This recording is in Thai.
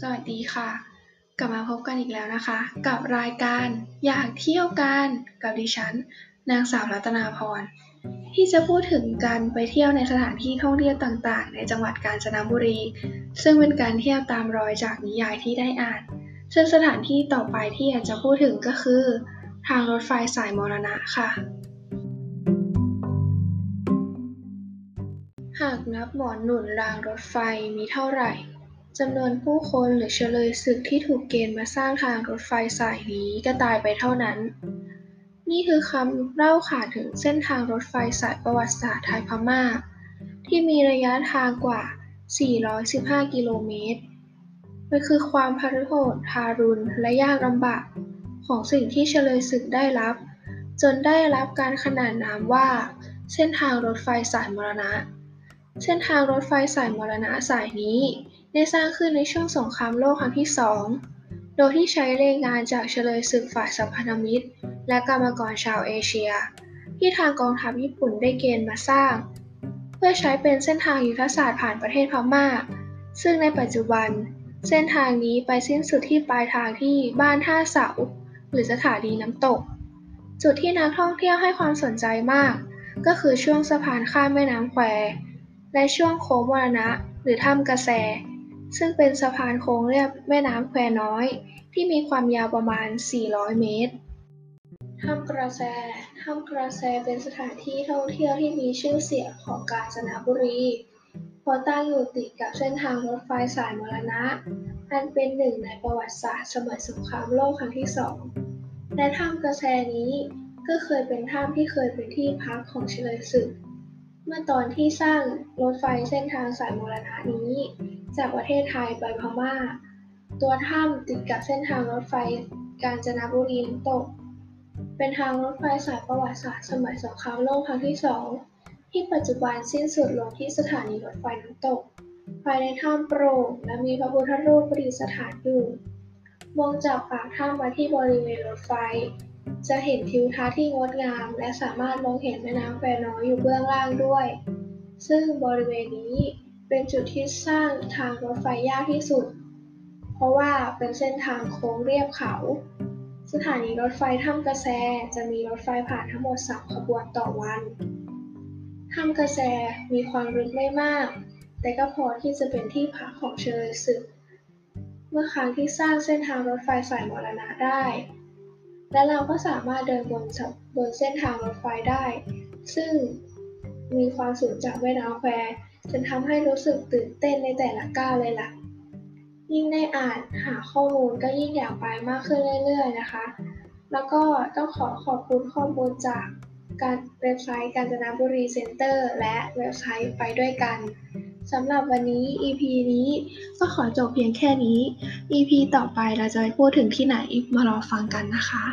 สวัสดีค่ะ กลับมาพบกันอีกแล้วนะคะ กับรายการอยากเที่ยวกันกับดิฉัน นางสาวรัตนาพร ที่จะพูดถึงการไปเที่ยวในสถานที่ท่องเที่ยวต่างๆ ในจังหวัดกาญจนบุรี ซึ่งเป็นการเที่ยวตามรอยจากนิยายที่ได้อ่าน ซึ่งสถานที่ต่อไปที่อยากจะพูดถึงก็คือ ทางรถไฟสายมรณะค่ะหากนับหมอนหนุนรางรถไฟมีเท่าไหร่ จำนวนผู้คนหรือเฉลยศึกที่ถูกเกณฑ์มาสร้างทางรถไฟสายนี้ก็ตายไปเท่านั้น นี่คือคำเล่าขานถึงเส้นทางรถไฟสายประวัติศาสตร์ไทยพม่า ที่มีระยะทางกว่า 415 กิโลเมตร มันคือความพรุโหดทารุณและยากลำบากของสิ่งที่เฉลยศึกได้รับ จนได้รับการขนานนามว่า เส้นทางรถไฟสายมรณะ เส้นทางรถไฟสายมรณะสายนี้ ได้สร้างขึ้นในช่วงสงครามโลกครั้งที่สอง โดยที่ใช้แรงงานจากเฉลยศึกฝ่ายสัมพันธมิตร และกรรมกรชาวเอเชีย ที่ทางกองทัพญี่ปุ่นได้เกณฑ์มาสร้าง เพื่อใช้เป็นเส้นทางยุทธศาสตร์ผ่านประเทศพม่า ซึ่งในปัจจุบัน เส้นทางนี้ไปสิ้นสุดที่ปลายทางที่บ้านท่าเสาหรือสถานีน้ำตก จุดที่นักท่องเที่ยวให้ความสนใจมาก ก็คือช่วงสะพานข้ามแม่น้ำแคว และช่วงโค้งมรณะ หรือถ้ำกระแส ซึ่งเป็นสะพานโค้งเรียบแม่น้ำแควน้อย ที่มีความยาวประมาณ 400 เมตร ถ้ำกระแส ถ้ำกระแสเป็นสถานที่ท่องเที่ยวที่มีชื่อเสียงของกาญจนบุรีเพราะตั้งอยู่ติดกับเส้นทางรถไฟสายมรณะ อันเป็นหนึ่งในประวัติศาสตร์สมัยสงครามโลกครั้งที่สอง และถ้ำกระแสนี้ก็เคยเป็นถ้ำที่เคยเป็นที่พักของเฉลยศึก เมื่อตอนที่สร้างรถไฟเส้นทางสายมรณะนี้ จากประเทศไทยไปพม่า ตัวถ้ำติดกับเส้นทางรถไฟกาญจนบุรีน้ำตก เป็นทางรถไฟสายประวัติศาสตร์สมัยสงครามโลกครั้งที่สองที่ปัจจุบันสิ้นสุดลงที่สถานีรถไฟน้ำตก ภายในถ้ำโปร่งและมีพระพุทธรูปประดิษฐานอยู่ มองจากปากถ้ำมาที่บริเวณรถไฟ จะเห็นทิวทัศน์ที่งดงาม และสามารถมองเห็นแม่น้ำแควน้อยอยู่เบื้องล่างด้วย ซึ่งบริเวณนี้เป็นจุดที่สร้างทางรถไฟยากที่สุด เพราะว่าเป็นเส้นทางโค้งเรียบเขา สถานีรถไฟถ้ำกระแสจะมีรถไฟผ่านทั้งหมด 3 ขบวนต่อวันถ้ำกระแสมีความลึกไม่มาก แต่ก็พอที่จะเป็นที่พักของเชลยศึก เมื่อครั้งที่สร้างเส้นทางรถไฟสายมรณะได้ และเราก็สามารถเดินบนบนเส้นทางรถไฟได้ ซึ่งมีความสูงจากแม่น้ำแควจนทำให้รู้สึกตื่นเต้นในแต่ละก้าวเลยล่ะ ยิ่งได้อ่านหาข้อมูลก็ยิ่งอยากไปมากขึ้นเรื่อย ๆ นะคะ แล้วก็ต้องขอขอบคุณข้อมูลจากการเว็บไซต์กาญจนบุรีเซ็นเตอร์ และเว็บไซต์ไปด้วยกัน สำหรับวันนี้ EP นี้ก็ขอจบเพียงแค่นี้ EP ต่อไปเราจะไปพูดถึงที่ไหนมารอฟังกันนะคะ